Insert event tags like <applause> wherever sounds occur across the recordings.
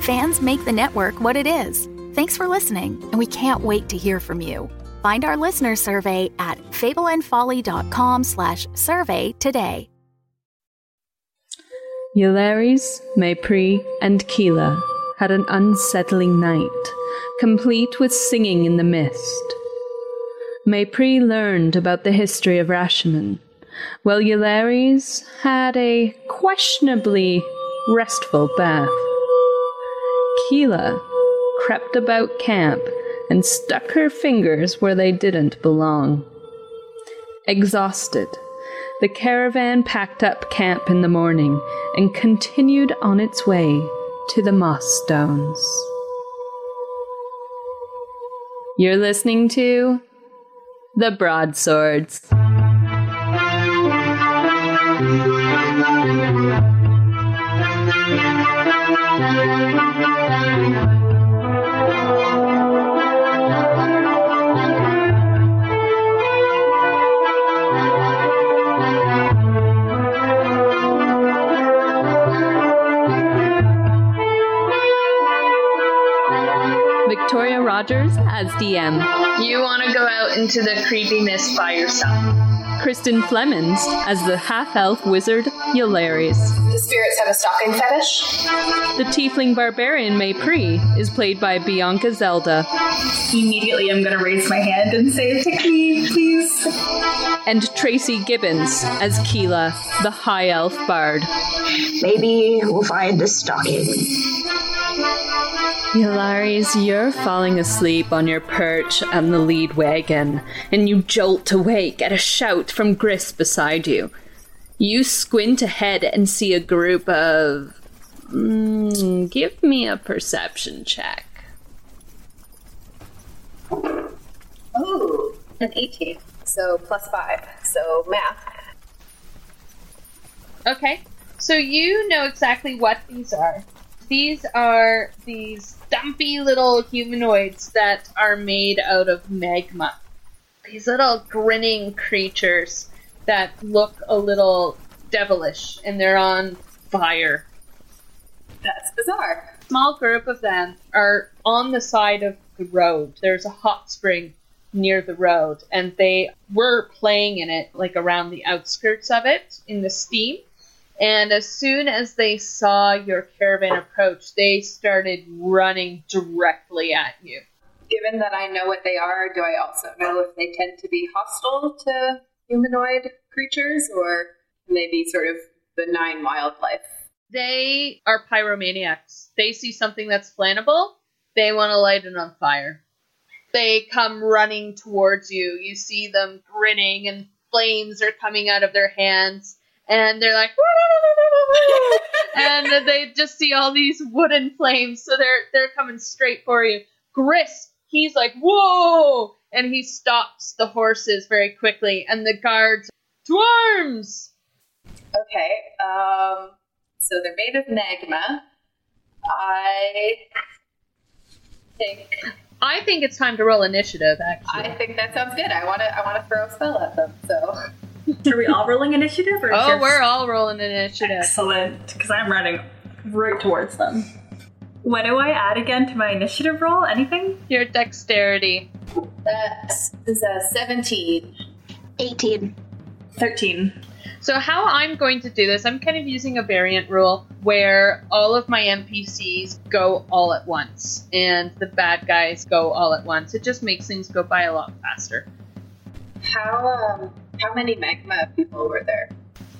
Fans make the network what it is. Thanks for listening, and we can't wait to hear from you. Find our listener survey at fableandfolly.com/survey today. Yllairies, Mépris, and Keilah had an unsettling night, complete with singing in the mist. Mépris learned about the history of Rashomon, while Yllairies had a questionably restful bath. Keilah crept about camp and stuck her fingers where they didn't belong. Exhausted, the caravan packed up camp in the morning and continued on its way to the moss stones. You're listening to The Broadswords. Rogers as DM. You want to go out into the creepiness by yourself. Kristen Flemons as the half elf wizard Yllairies. The spirits have a stocking fetish. The tiefling barbarian Mépris is played by Bianca Zelda. Immediately, I'm going to raise my hand and say, Pick me, please. And Tracy Gibbons as Keilah, the high elf bard. Maybe we'll find the stocking. Yllairies, you're falling asleep on your perch on the lead wagon, and you jolt awake at a shout from Gris beside you. You squint ahead and see a group of. Mm, give me a perception check. Ooh, an 18. So plus 5. So math. Okay, so you know exactly what these are. These are these dumpy little humanoids that are made out of magma. These little grinning creatures that look a little devilish and they're on fire. That's bizarre. Small group of them are on the side of the road. There's a hot spring near the road and they were playing in it like around the outskirts of it in the steam and as soon as they saw your caravan approach, they started running directly at you. Given that I know what they are, do I also know if they tend to be hostile to humanoid creatures or maybe sort of benign wildlife? They are pyromaniacs. They see something that's flammable, they want to light it on fire. They come running towards you. You see them grinning, and flames are coming out of their hands. And they're like, and they just see all these wooden flames, so they're they're coming straight for you. Gris, he's like, whoa! And he stops the horses very quickly, and the guards, to arms! Okay, um, so they're made of magma. I think. I think it's time to roll initiative. Actually, I think that sounds good. I want to. I want to throw a spell at them. So. Are we all rolling initiative? Or oh, just... we're all rolling initiative. Excellent, because I'm running right towards them. What do I add again to my initiative roll? Anything? Your dexterity. That is a 17. 18. 13. So, how I'm going to do this, I'm kind of using a variant rule where all of my NPCs go all at once and the bad guys go all at once. It just makes things go by a lot faster. How um how many magma people were there?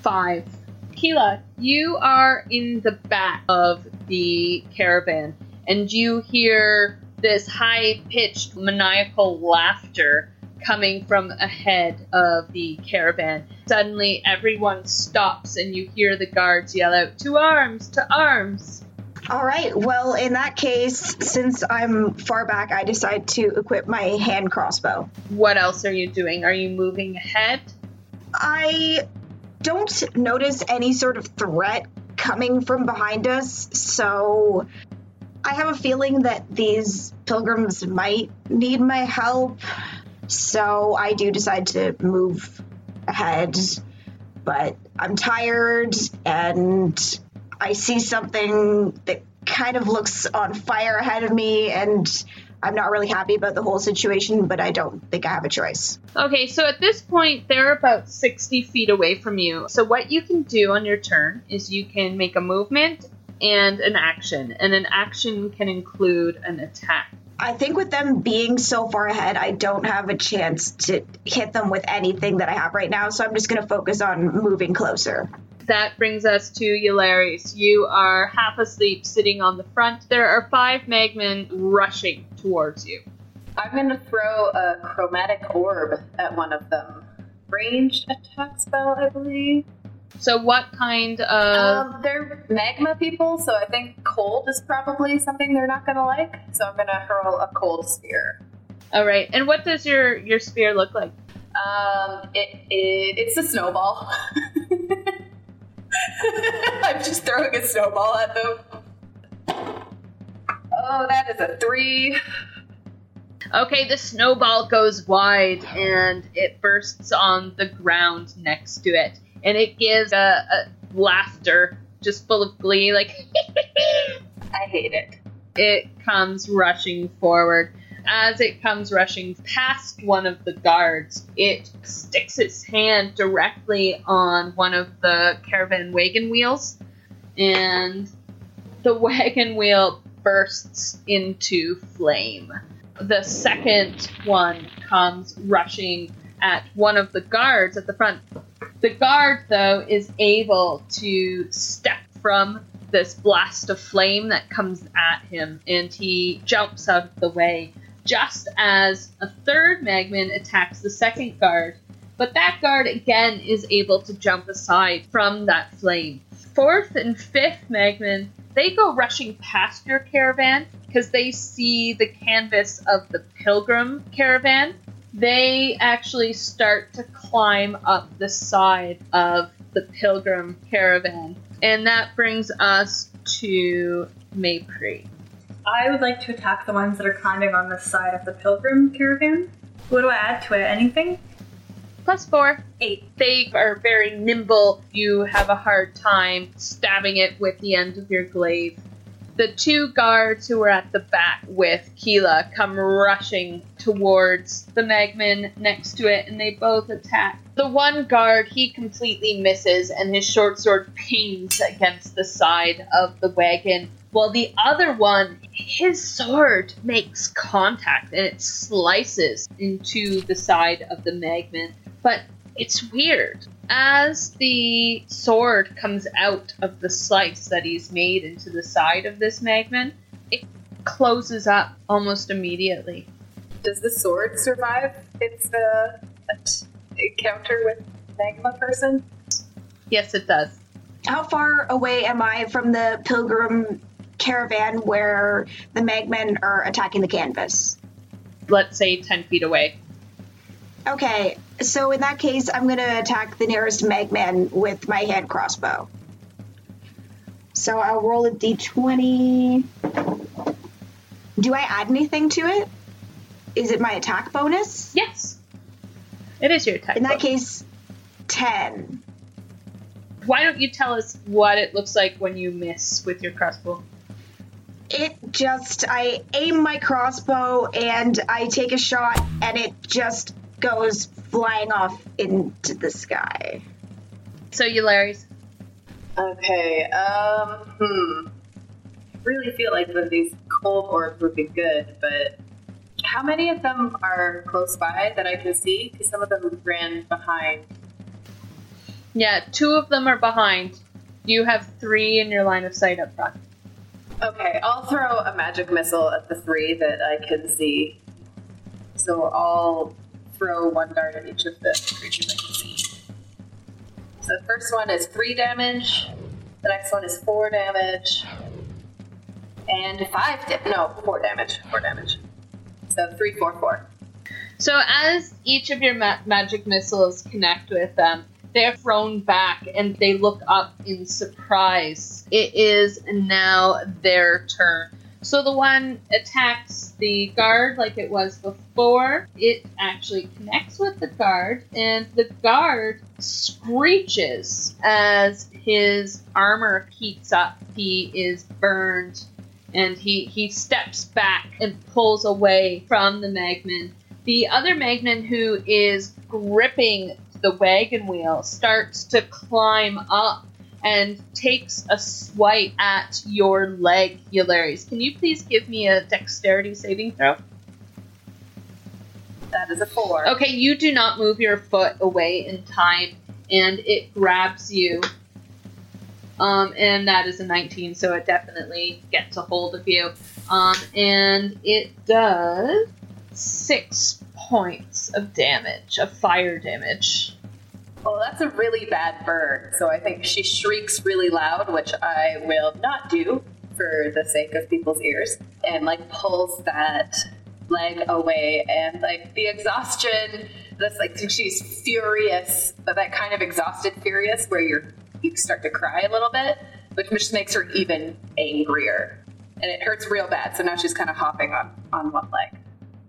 Five. Keilah, you are in the back of the caravan and you hear this high pitched maniacal laughter coming from ahead of the caravan. Suddenly, everyone stops and you hear the guards yell out, To arms! To arms! All right. Well, in that case, since I'm far back, I decide to equip my hand crossbow. What else are you doing? Are you moving ahead? I don't notice any sort of threat coming from behind us, so I have a feeling that these pilgrims might need my help. So I do decide to move ahead, but I'm tired and I see something that kind of looks on fire ahead of me and I'm not really happy about the whole situation, but I don't think I have a choice. Okay, so at this point, they're about 60 feet away from you. So, what you can do on your turn is you can make a movement and an action, and an action can include an attack. I think with them being so far ahead, I don't have a chance to hit them with anything that I have right now, so I'm just going to focus on moving closer that brings us to Yllairies. You are half asleep, sitting on the front. There are five magmen rushing towards you. I'm going to throw a chromatic orb at one of them. Ranged attack spell, I believe. So, what kind of. Um, they're magma people, so I think cold is probably something they're not going to like. So, I'm going to hurl a cold spear. All right. And what does your, your spear look like? Um, it, it it's a snowball. <laughs> <laughs> I'm just throwing a snowball at them. Oh, that is a three. Okay, the snowball goes wide and it bursts on the ground next to it. And it gives a, a laughter just full of glee, like, <laughs> I hate it. It comes rushing forward. As it comes rushing past one of the guards, it sticks its hand directly on one of the caravan wagon wheels, and the <laughs> wagon wheel bursts into flame. The second one comes rushing at one of the guards at the front. The guard, though, is able to step from this blast of flame that comes at him and he jumps out of the way just as a third Magman attacks the second guard. But that guard again is able to jump aside from that flame. Fourth and fifth Magman, they go rushing past your caravan because they see the canvas of the pilgrim caravan. They actually start to climb up the side of the pilgrim caravan. And that brings us to Mépris. I would like to attack the ones that are climbing on the side of the pilgrim caravan. What do I add to it? Anything? Plus four. Eight. They are very nimble. You have a hard time stabbing it with the end of your glaive. The two guards who are at the back with Keilah come rushing towards the Magman next to it, and they both attack. The one guard, he completely misses, and his short sword pings against the side of the wagon while the other one, his sword makes contact and it slices into the side of the Magman. But it's weird. As the sword comes out of the slice that he's made into the side of this Magman, it closes up almost immediately. Does the sword survive its uh, encounter with magma person? Yes, it does. How far away am I from the pilgrim caravan where the magmen are attacking the canvas? Let's say 10 feet away. Okay, so in that case, I'm going to attack the nearest magman with my hand crossbow. So I'll roll a d20. Do I add anything to it? Is it my attack bonus? Yes. It is your attack In that bonus. case, 10. Why don't you tell us what it looks like when you miss with your crossbow? It just, I aim my crossbow and I take a shot and it just goes flying off into the sky. So, Yllairies. Okay, um, hmm. I really feel like one of these cold orbs would be good, but how many of them are close by that I can see? Because some of them ran behind. Yeah, two of them are behind. You have three in your line of sight up front. Okay, I'll throw a magic missile at the three that I can see. So I'll throw one dart at each of the creatures I can see. So the first one is three damage. The next one is four damage. And five da- no, four damage. Four damage. So three, four, four. So, as each of your ma- magic missiles connect with them, they're thrown back and they look up in surprise. It is now their turn. So, the one attacks the guard like it was before. It actually connects with the guard, and the guard screeches as his armor heats up. He is burned and he, he steps back and pulls away from the Magman. The other Magman, who is gripping the wagon wheel, starts to climb up and takes a swipe at your leg, Yllairies. Can you please give me a dexterity saving throw? That is a four. Okay, you do not move your foot away in time, and it grabs you. Um, and that is a 19, so it definitely gets a hold of you. Um, and it does six points of damage, of fire damage. Well, that's a really bad burn. So I think she shrieks really loud, which I will not do for the sake of people's ears, and like pulls that leg away, and like the exhaustion. That's like she's furious, but that kind of exhausted furious where you're you start to cry a little bit, which just makes her even angrier, and it hurts real bad. So now she's kind of hopping on on one leg.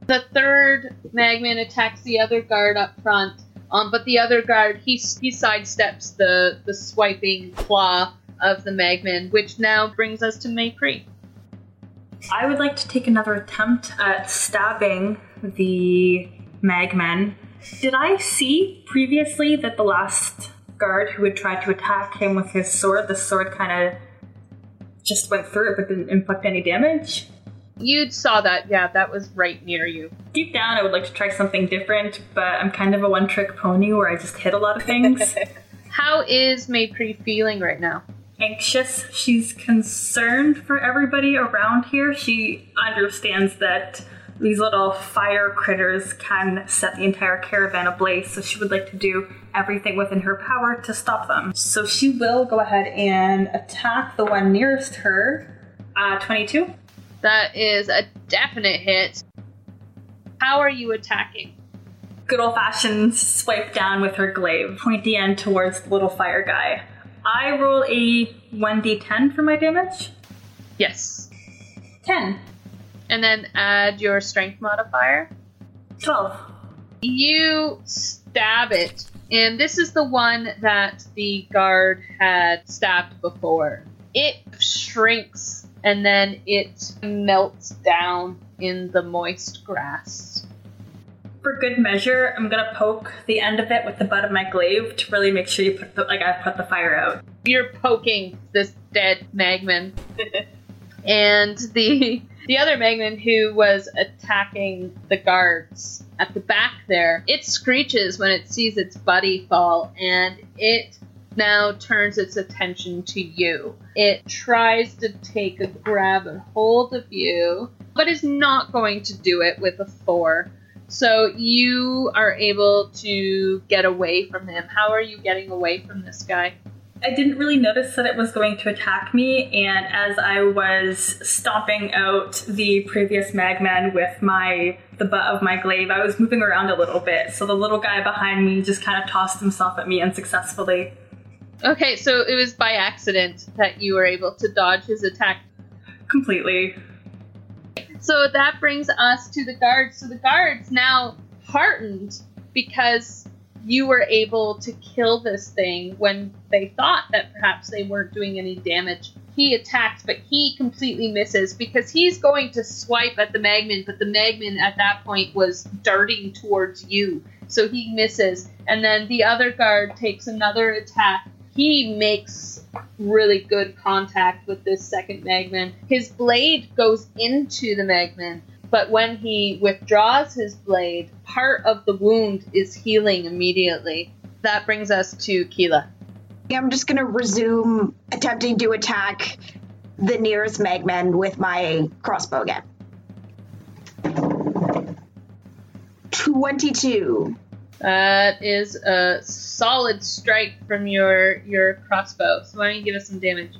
The third Magman attacks the other guard up front, um, but the other guard he he sidesteps the the swiping claw of the Magman, which now brings us to Mépris. I would like to take another attempt at stabbing the Magman. Did I see previously that the last guard who had tried to attack him with his sword, the sword kind of just went through it but didn't inflict any damage? You saw that, yeah, that was right near you. Deep down, I would like to try something different, but I'm kind of a one trick pony where I just hit a lot of things. <laughs> How is Mépris feeling right now? Anxious. She's concerned for everybody around here. She understands that these little fire critters can set the entire caravan ablaze, so she would like to do everything within her power to stop them. So she will go ahead and attack the one nearest her. Uh, 22. That is a definite hit. How are you attacking? Good old fashioned swipe down with her glaive, pointy end towards the little fire guy. I roll a 1d10 for my damage. Yes. 10. And then add your strength modifier. 12. You stab it, and this is the one that the guard had stabbed before. It shrinks and then it melts down in the moist grass. For good measure, I'm gonna poke the end of it with the butt of my glaive to really make sure you put the like I put the fire out. You're poking this dead Magman, <laughs> and the the other Magman who was attacking the guards at the back there, it screeches when it sees its buddy fall, and it now turns its attention to you. It tries to take a grab and hold of you. but is not going to do it with a four. So you are able to get away from him. How are you getting away from this guy? I didn't really notice that it was going to attack me, and as I was stomping out the previous magman with my the butt of my glaive, I was moving around a little bit. So the little guy behind me just kind of tossed himself at me unsuccessfully. Okay, so it was by accident that you were able to dodge his attack. Completely. So that brings us to the guards. So the guards now heartened because you were able to kill this thing when they thought that perhaps they weren't doing any damage. He attacks, but he completely misses because he's going to swipe at the Magman, but the Magman at that point was darting towards you. So he misses. And then the other guard takes another attack. He makes really good contact with this second Magman. His blade goes into the Magman, but when he withdraws his blade, part of the wound is healing immediately. That brings us to Keilah. I'm just gonna resume attempting to attack the nearest Magman with my crossbow again. 22. That is a solid strike from your your crossbow. So why don't you give us some damage?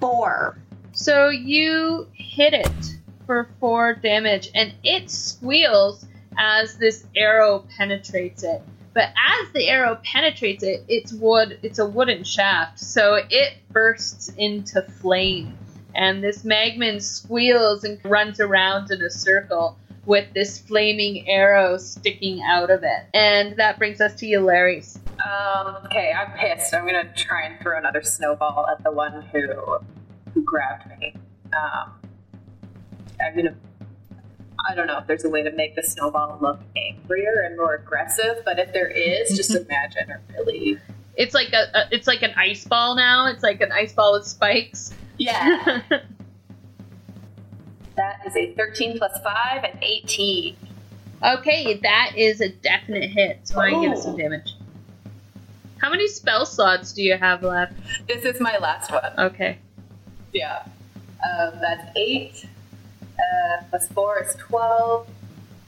Four. So you hit it for four damage, and it squeals as this arrow penetrates it. But as the arrow penetrates it, it's wood. It's a wooden shaft, so it bursts into flame, and this magman squeals and runs around in a circle with this flaming arrow sticking out of it. And that brings us to Yllairies. Um, okay, I'm pissed. I'm gonna try and throw another snowball at the one who who grabbed me. Um, I'm gonna. I don't know if there's a way to make the snowball look angrier and more aggressive, but if there is, just <laughs> imagine a really. It's like a, a it's like an ice ball now. It's like an ice ball with spikes. Yeah. <laughs> that is a 13 plus 5 and 18. Okay, that is a definite hit. So I give it some damage. How many spell slots do you have left? This is my last one. Okay. Yeah. Um, that's 8. Uh, plus 4 is 12.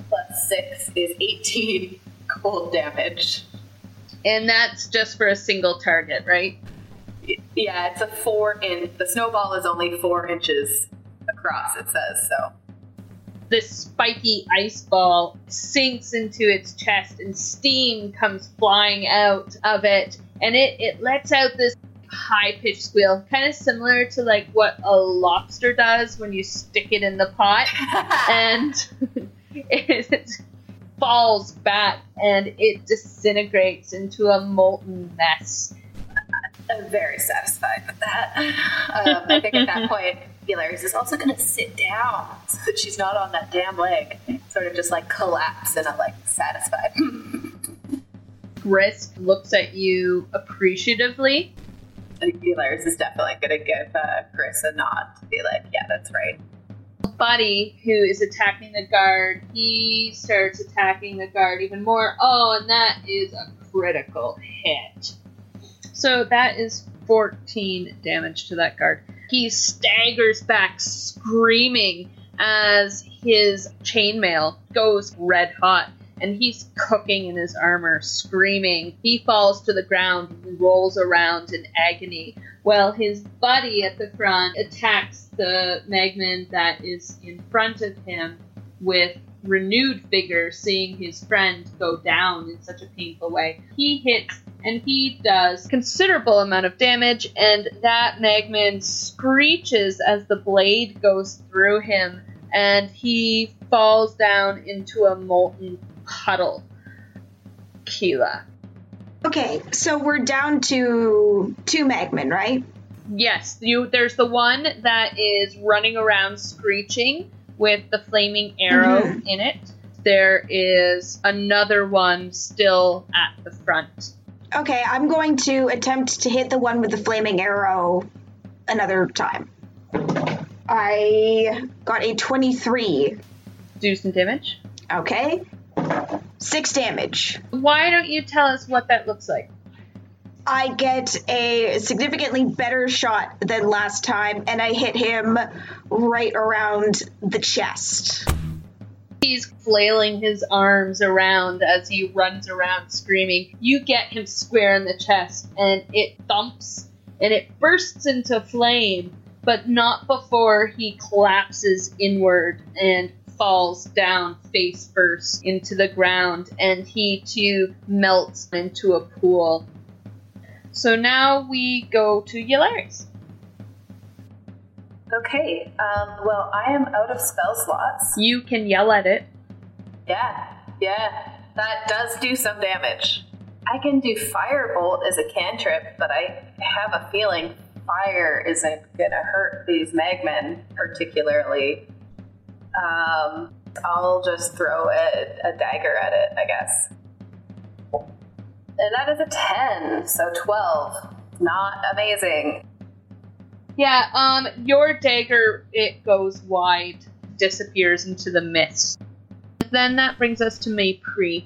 Plus 6 is 18 <laughs> cold damage. And that's just for a single target, right? Yeah, it's a 4 in. The snowball is only 4 inches across, it says, so. This spiky ice ball sinks into its chest and steam comes flying out of it. And it, it lets out this high pitched squeal, kind of similar to like what a lobster does when you stick it in the pot. <laughs> and <laughs> it falls back and it disintegrates into a molten mess. I'm very satisfied with that. Um, I think at that <laughs> point, Yllairies is also going to sit down <laughs> so that she's not on that damn leg. Sort of just like collapse and I'm like satisfied. <laughs> Grisk looks at you appreciatively. Yllairies is definitely going to give uh, Chris a nod to be like, yeah, that's right. Buddy, who is attacking the guard, he starts attacking the guard even more. Oh, and that is a critical hit. So that is 14 damage to that guard. He staggers back, screaming as his chainmail goes red hot, and he's cooking in his armor, screaming. He falls to the ground and rolls around in agony, while his buddy at the front attacks the Magman that is in front of him with renewed vigor, seeing his friend go down in such a painful way. He hits and he does considerable amount of damage, and that Magman screeches as the blade goes through him, and he falls down into a molten puddle. Keilah. Okay, so we're down to two magmen, right? Yes, you. There's the one that is running around screeching with the flaming arrow Mhm. in it. There is another one still at the front. Okay, I'm going to attempt to hit the one with the flaming arrow another time. I got a 23. Do some damage. Okay. Six damage. Why don't you tell us what that looks like? I get a significantly better shot than last time, and I hit him right around the chest. He's flailing his arms around as he runs around screaming. You get him square in the chest, and it thumps and it bursts into flame, but not before he collapses inward and falls down face first into the ground, and he too melts into a pool. So now we go to Yllairies. Okay, um, well, I am out of spell slots. You can yell at it. Yeah, yeah, that does do some damage. I can do Firebolt as a cantrip, but I have a feeling fire isn't gonna hurt these magmen particularly. Um, I'll just throw a, a dagger at it, I guess. And that is a 10, so 12. Not amazing. Yeah, um, your dagger, it goes wide, disappears into the mist. Then that brings us to Mépris.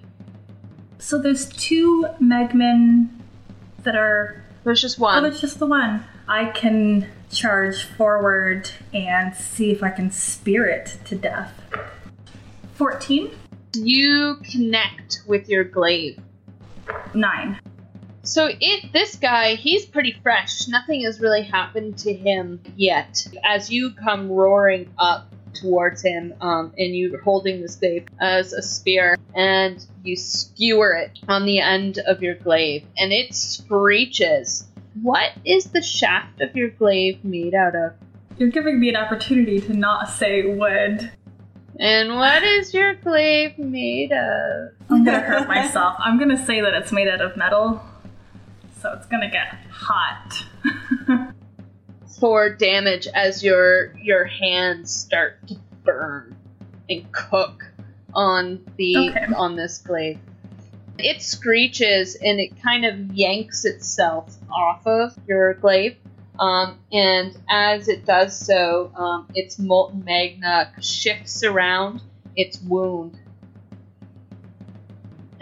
So there's two Megmen that are. There's just one. Oh, there's just the one. I can charge forward and see if I can spear it to death. 14? You connect with your glaive. 9. So it this guy, he's pretty fresh. Nothing has really happened to him yet. As you come roaring up towards him, um, and you're holding this glaive as a spear, and you skewer it on the end of your glaive, and it screeches. What is the shaft of your glaive made out of? You're giving me an opportunity to not say wood. And what is your glaive made of? I'm gonna hurt myself. I'm gonna say that it's made out of metal, so it's gonna get hot. <laughs> For damage as your your hands start to burn and cook on the Okay. on this glaive. It screeches and it kind of yanks itself off of your glaive. Um, and as it does so, um, its molten magma shifts around its wound.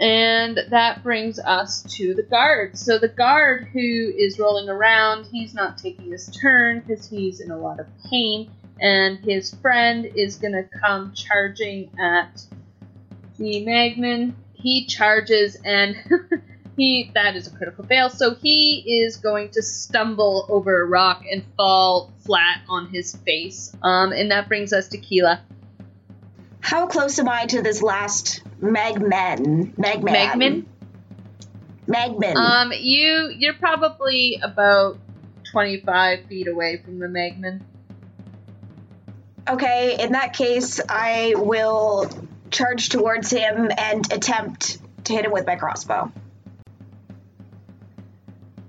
And that brings us to the guard. So the guard who is rolling around, he's not taking his turn because he's in a lot of pain. And his friend is going to come charging at the Magman. He charges and <laughs> he that is a critical fail. So he is going to stumble over a rock and fall flat on his face. Um, and that brings us to Keilah. How close am I to this last Magman? Magman? Magman? Magman. Um, you you're probably about twenty five feet away from the Magman. Okay, in that case, I will charge towards him and attempt to hit him with my crossbow.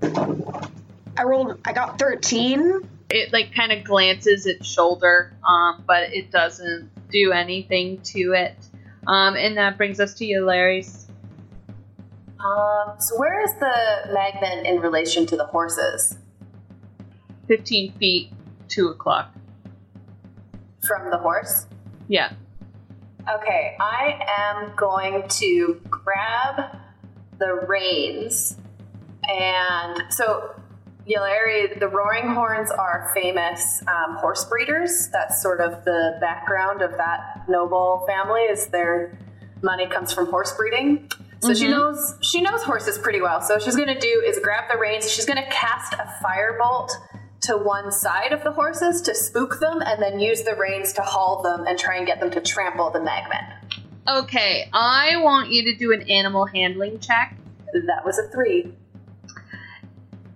I rolled, I got 13. It like kind of glances its shoulder, um, but it doesn't do anything to it. Um, and that brings us to you, Larry. Um, so where is the magnet in relation to the horses? Fifteen feet, two o'clock. From the horse? Yeah. Okay, I am going to grab the reins. And so, Yelari, the Roaring Horns are famous um, horse breeders. That's sort of the background of that noble family. Is their money comes from horse breeding. So she Mhm. knows she knows horses pretty well. So what she's going to do is grab the reins. She's going to cast a firebolt to one side of the horses to spook them, and then use the reins to haul them and try and get them to trample the magnet. Okay, I want you to do an animal handling check. That was a three.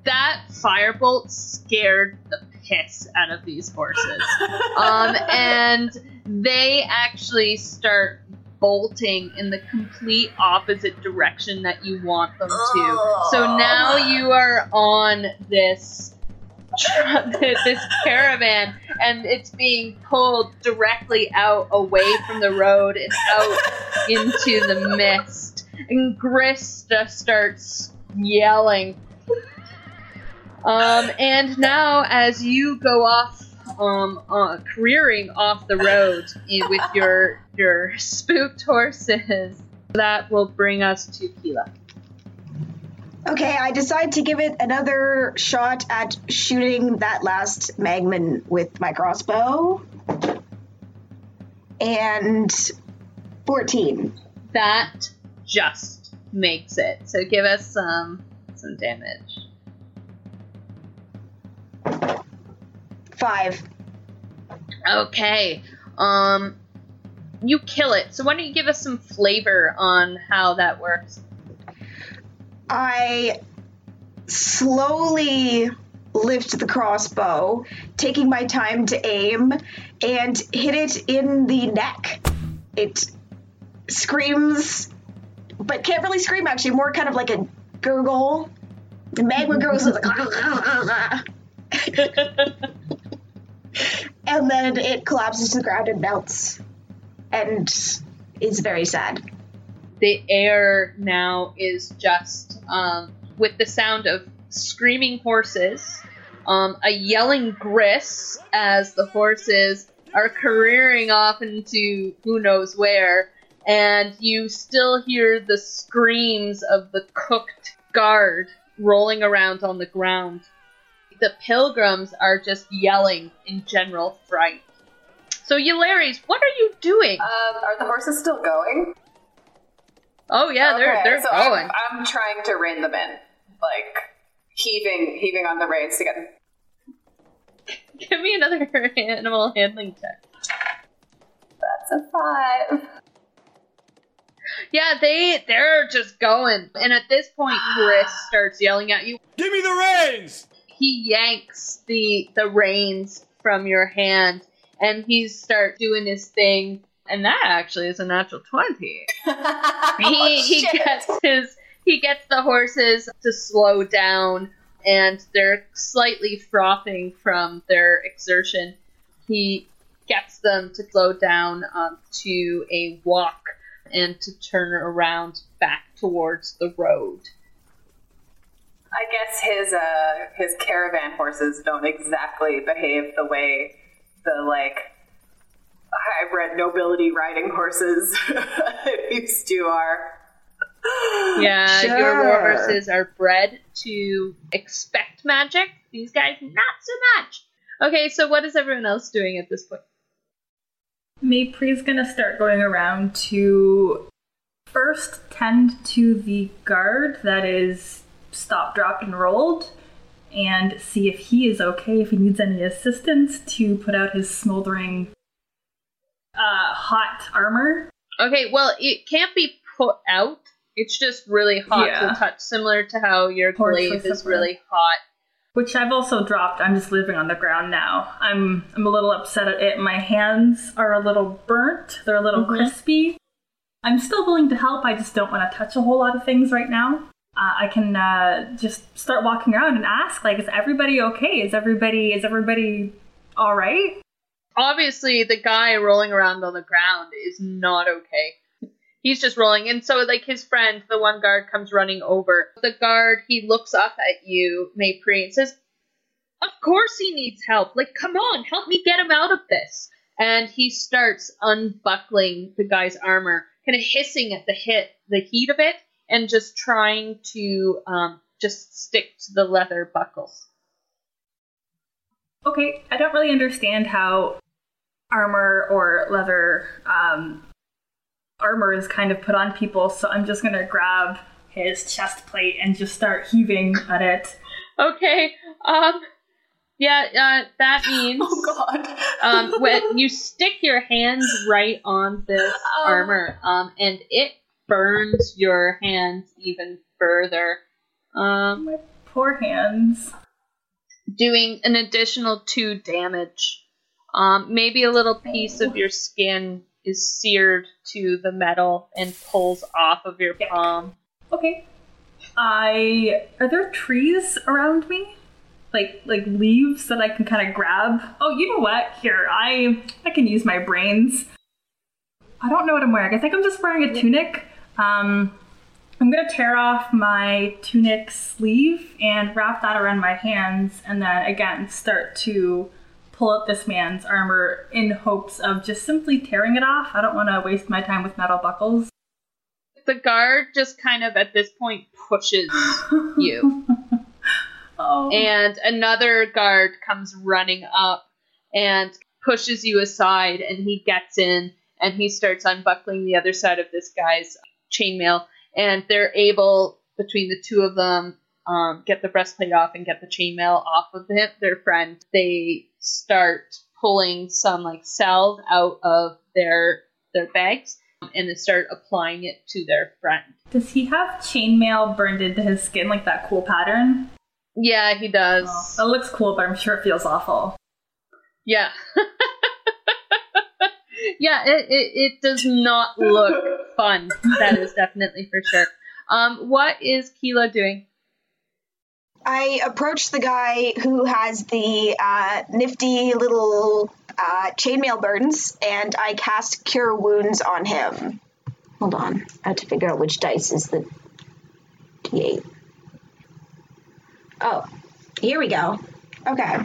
That firebolt scared the piss out of these horses. <laughs> um, and they actually start bolting in the complete opposite direction that you want them to. So now you are on this <laughs> this caravan and it's being pulled directly out away from the road and out into the mist. And Grista starts yelling. Um, and now, as you go off, um, uh, careering off the road with your your spooked horses, that will bring us to Keilah. Okay, I decide to give it another shot at shooting that last magman with my crossbow. And 14. That just makes it. So give us some some damage. Five. Okay. Um you kill it. So why don't you give us some flavor on how that works? I slowly lift the crossbow, taking my time to aim, and hit it in the neck. It screams, but can't really scream actually, more kind of like a gurgle. The magma gurgles like, <laughs> <laughs> and then it collapses to the ground and melts, and is very sad. The air now is just um, with the sound of screaming horses, um, a yelling Griss as the horses are careering off into who knows where, and you still hear the screams of the cooked guard rolling around on the ground. The pilgrims are just yelling in general fright. So, Yllairies, what are you doing? Um, are the horses still going? Oh yeah, they're they're so going. I'm, I'm trying to rein them in, like heaving, heaving on the reins to get. <laughs> Give me another animal handling check. That's a five. Yeah, they they're just going, and at this point, Chris starts yelling at you. Give me the reins! He yanks the the reins from your hand, and he starts doing his thing. And that actually is a natural twenty. <laughs> he he gets his he gets the horses to slow down, and they're slightly frothing from their exertion. He gets them to slow down um, to a walk and to turn around back towards the road. I guess his uh his caravan horses don't exactly behave the way the like hybrid nobility riding horses <laughs> used to are. Yeah, your war horses are bred to expect magic. These guys, not so much. Okay, so what is everyone else doing at this point? Mépris's gonna start going around to first tend to the guard that is stop, dropped, and rolled, and see if he is okay, if he needs any assistance to put out his smoldering uh, hot armor. Okay, well, it can't be put out. It's just really hot Yeah. to touch, similar to how your Torch glaive is really hot. Which I've also dropped. I'm just living on the ground now. I'm I'm a little upset at it. My hands are a little burnt. They're a little Mhm. crispy. I'm still willing to help. I just don't want to touch a whole lot of things right now. Uh, I can uh, just start walking around and ask, like, is everybody okay? Is everybody is everybody all right? Obviously, the guy rolling around on the ground is not okay. He's just rolling, and so like his friend, the one guard, comes running over. The guard he looks up at you, Mépris, and says, "Of course he needs help. Like, come on, help me get him out of this." And he starts unbuckling the guy's armor, kind of hissing at the hit, the heat of it, and just trying to um, just stick to the leather buckles. Okay, I don't really understand how armor or leather um, armor is kind of put on people, so I'm just gonna grab his chest plate and just start heaving at it. Okay. Um. Yeah. Uh. That means. <laughs> Oh God. um. When <laughs> you stick your hands right on this Oh. armor, um, and it burns your hands even further. Um. My poor hands. Doing an additional two damage. Um. Maybe a little piece of your skin is seared to the metal and pulls off of your palm. Okay. I are there trees around me? Like like leaves that I can kind of grab? Oh, you know what? Here, I I can use my brains. I don't know what I'm wearing. I think I'm just wearing a tunic. Um I'm gonna tear off my tunic sleeve and wrap that around my hands, and then again start to pull up this man's armor in hopes of just simply tearing it off. I don't want to waste my time with metal buckles. the guard just kind of at this point pushes <laughs> you. oh. And another guard comes running up and pushes you aside, and he gets in and he starts unbuckling the other side of this guy's chainmail, and they're able between the two of them um, get the breastplate off and get the chainmail off of him, their friend. They start pulling some like cells out of their their bags and they start applying it to their friend. Does he have chainmail burned into his skin like that cool pattern? Yeah, he does. Oh, that looks cool, but I'm sure it feels awful. Yeah. <laughs> yeah, it, it, it does not look <laughs> fun. That is definitely for sure. Um, what is Keilah doing? I approach the guy who has the uh, nifty little uh, chainmail burdens, and I cast Cure Wounds on him. Hold on, I have to figure out which dice is the d8. Oh, here we go. Okay.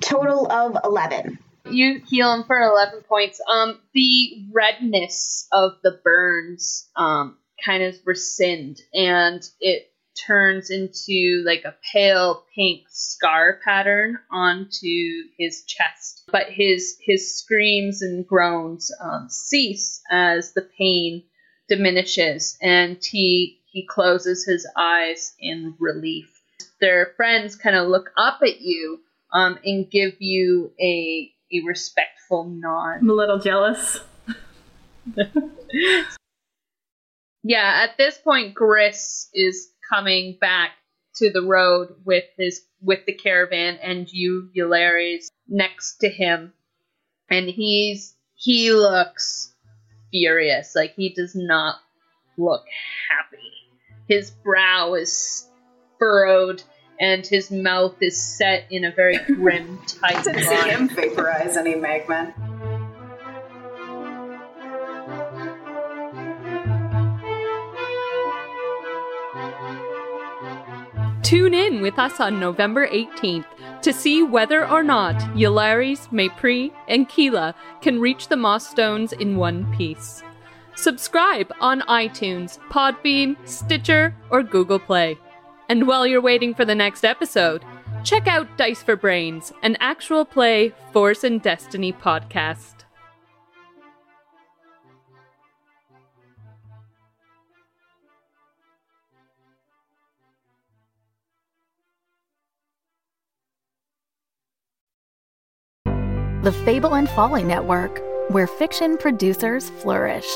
Total of 11. You heal him for 11 points. Um, the redness of the burns um, kind of rescind, and it turns into like a pale pink scar pattern onto his chest. But his his screams and groans um, cease as the pain diminishes, and he he closes his eyes in relief. Their friends kind of look up at you um, and give you a a respectful nod. I'm a little jealous. yeah, at this point, Gris is coming back to the road with his with the caravan, and you, Yllairies, next to him, and he's he looks furious. Like he does not look happy. His brow is furrowed and his mouth is set in a very grim, tight Didn't see him vaporize any magma. Tune in with us on November 18th to see whether or not Yllairies, Mépris, and Keilah can reach the Moss Stones in one piece. Subscribe on iTunes, Podbean, Stitcher, or Google Play. And while you're waiting for the next episode, check out Dice for Brains, an actual play Force and Destiny podcast. The Fable and Folly Network, where fiction producers flourish.